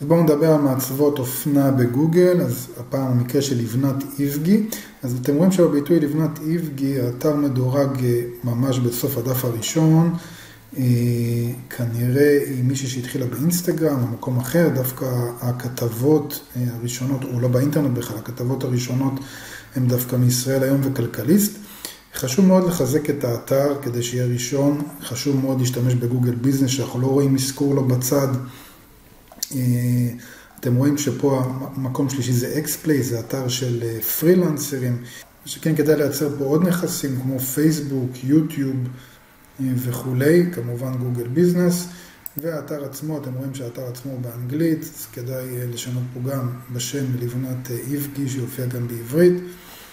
אז בואו נדבר על מעצבות אופנה בגוגל, אז הפעם המקרה של לבנת איבגי. אז אתם רואים שבביטוי לבנת איבגי, האתר מדורג אה, ממש בסוף הדף הראשון. אה, כנראה היא מישהי שהתחילה באינסטגרם או מקום אחר, דווקא הכתבות אה, הראשונות, או לא באינטרנט בכלל, הכתבות הראשונות הן דווקא מישראל היום וכלכליסט. חשוב מאוד לחזק את האתר כדי שיהיה ראשון, חשוב מאוד להשתמש בגוגל ביזנס, שאנחנו לא רואים אזכור לו בצד. אה, אתם רואים שפה המקום שלישי זה אקספליי, זה אתר של פרילנסרים, שכן כדאי לייצר פה עוד נכסים כמו פייסבוק, יוטיוב. וכולי, כמובן גוגל ביזנס, והאתר עצמו, אתם רואים שהאתר עצמו באנגלית, אז כדאי לשנות פה גם בשם לבנת איבקי שיופיע גם בעברית.